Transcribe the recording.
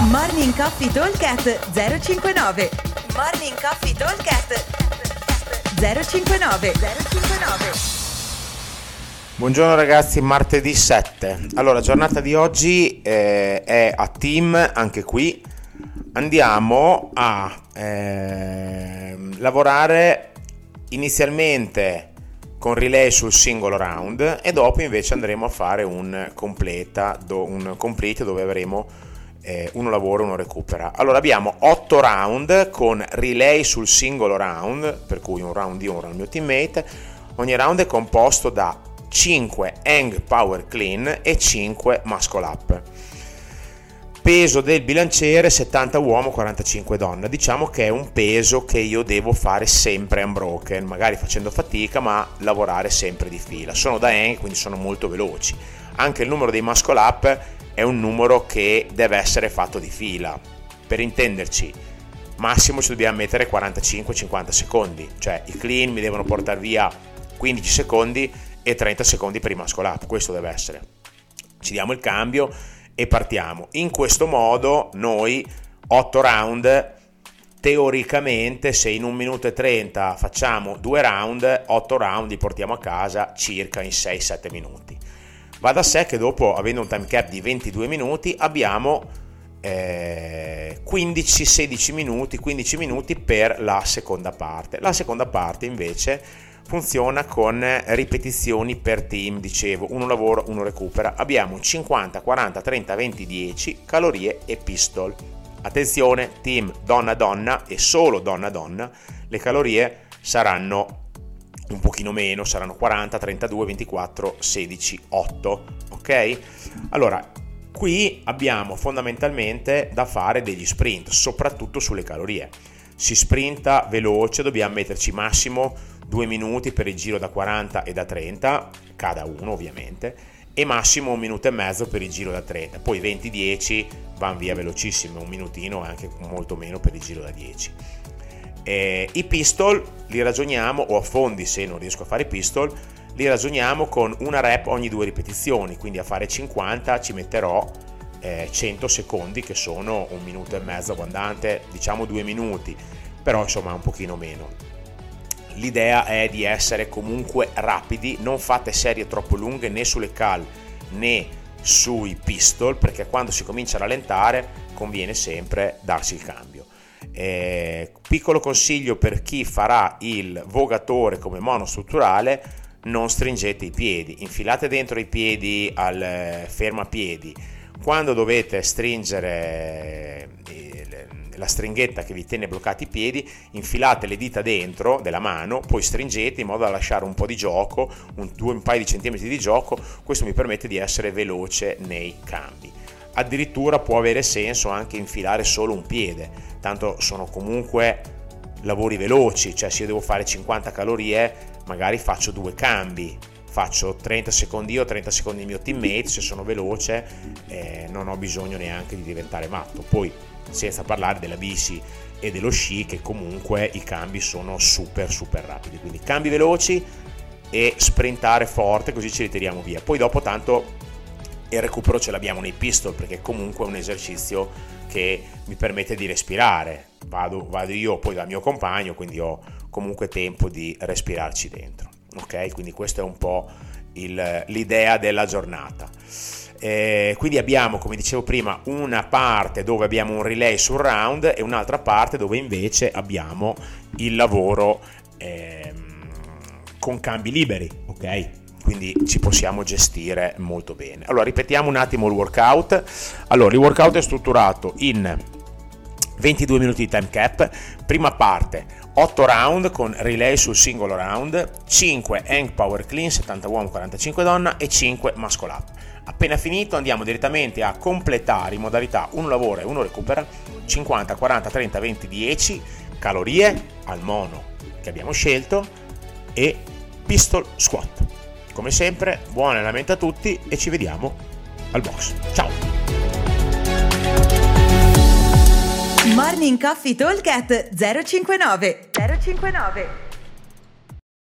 Morning Coffee Talkcast 059 Morning Coffee Talkcast 059 059 Buongiorno ragazzi, martedì 7. Allora, giornata di oggi eh, è a team, anche qui. Andiamo a eh, lavorare inizialmente con relay sul singolo round e dopo invece andremo a fare un completa, un complete dove avremo eh, uno lavora, uno recupera. Allora abbiamo 8 round con relay sul singolo round, per cui un round io, un round mio teammate. Ogni round è composto da 5 hang power clean e 5 muscle up. Peso del bilanciere 70 uomo, 45 donna. Diciamo che è un peso che io devo fare sempre unbroken, magari facendo fatica, ma lavorare sempre di fila. Sono da hang, quindi sono molto veloci. Anche il numero dei muscle up è un numero che deve essere fatto di fila. Per intenderci, massimo ci dobbiamo mettere 45-50 secondi, cioè i clean mi devono portare via 15 secondi e 30 secondi per i muscle up, questo deve essere. Ci diamo il cambio e partiamo. In questo modo noi 8 round teoricamente se in 1 minuto e 30 facciamo 2 round, 8 round li portiamo a casa circa in 6-7 minuti. Va da sé che dopo, avendo un time cap di 22 minuti, abbiamo eh, 15-16 minuti, 15 minuti per la seconda parte. La seconda parte invece funziona con ripetizioni per team, dicevo, uno lavora, uno recupera. Abbiamo 50, 40, 30, 20, 10 calorie e pistol. Attenzione, team donna-donna e solo donna-donna, le calorie saranno un pochino meno, saranno 40, 32, 24, 16, 8, ok? Allora, qui abbiamo fondamentalmente da fare degli sprint, soprattutto sulle calorie. Si sprinta veloce, dobbiamo metterci massimo 2 minuti per il giro da 40 e da 30, cada uno ovviamente, e massimo un minuto e mezzo per il giro da 30. Poi 20-10 vanno via velocissimo, un minutino e anche molto meno per il giro da 10 eh, I pistol li ragioniamo, o a fondi se non riesco a fare pistol, li ragioniamo con una rep ogni due ripetizioni, quindi a fare 50 ci metterò eh, 100 secondi che sono un minuto e mezzo abbondante, diciamo due minuti, però insomma un pochino meno. L'idea è di essere comunque rapidi, non fate serie troppo lunghe né sulle cal né sui pistol perché quando si comincia a rallentare conviene sempre darsi il cambio. Eh, piccolo consiglio per chi farà il vogatore come monostrutturale, non stringete i piedi, infilate dentro i piedi al eh, fermapiedi. Quando dovete stringere eh, la stringhetta che vi tiene bloccati i piedi, infilate le dita dentro della mano, poi stringete in modo da lasciare un po' di gioco, un, un paio di centimetri di gioco, questo mi permette di essere veloce nei cambi addirittura può avere senso anche infilare solo un piede, tanto sono comunque lavori veloci, cioè se io devo fare 50 calorie magari faccio due cambi, faccio 30 secondi io, 30 secondi il mio teammate, se sono veloce eh, non ho bisogno neanche di diventare matto, poi senza parlare della bici e dello sci che comunque i cambi sono super super rapidi, quindi cambi veloci e sprintare forte così ci ritiriamo via, poi dopo tanto il recupero ce l'abbiamo nei pistol perché comunque è un esercizio che mi permette di respirare. Vado, vado io poi dal mio compagno, quindi ho comunque tempo di respirarci dentro. Ok, quindi questa è un po' il, l'idea della giornata. Eh, quindi abbiamo, come dicevo prima, una parte dove abbiamo un relay sul round e un'altra parte dove invece abbiamo il lavoro eh, con cambi liberi, ok? Quindi ci possiamo gestire molto bene. Allora, ripetiamo un attimo il workout. Allora, il workout è strutturato in 22 minuti di time cap, prima parte 8 round con relay sul singolo round, 5 hang power clean 70 uomo 45 donna e 5 muscle up. Appena finito andiamo direttamente a completare in modalità uno lavora e uno recupera 50, 40, 30, 20, 10 calorie al mono che abbiamo scelto e pistol squat. Come sempre, buon allenamento a tutti e ci vediamo al box. Ciao! Morning Coffee Talk 059 059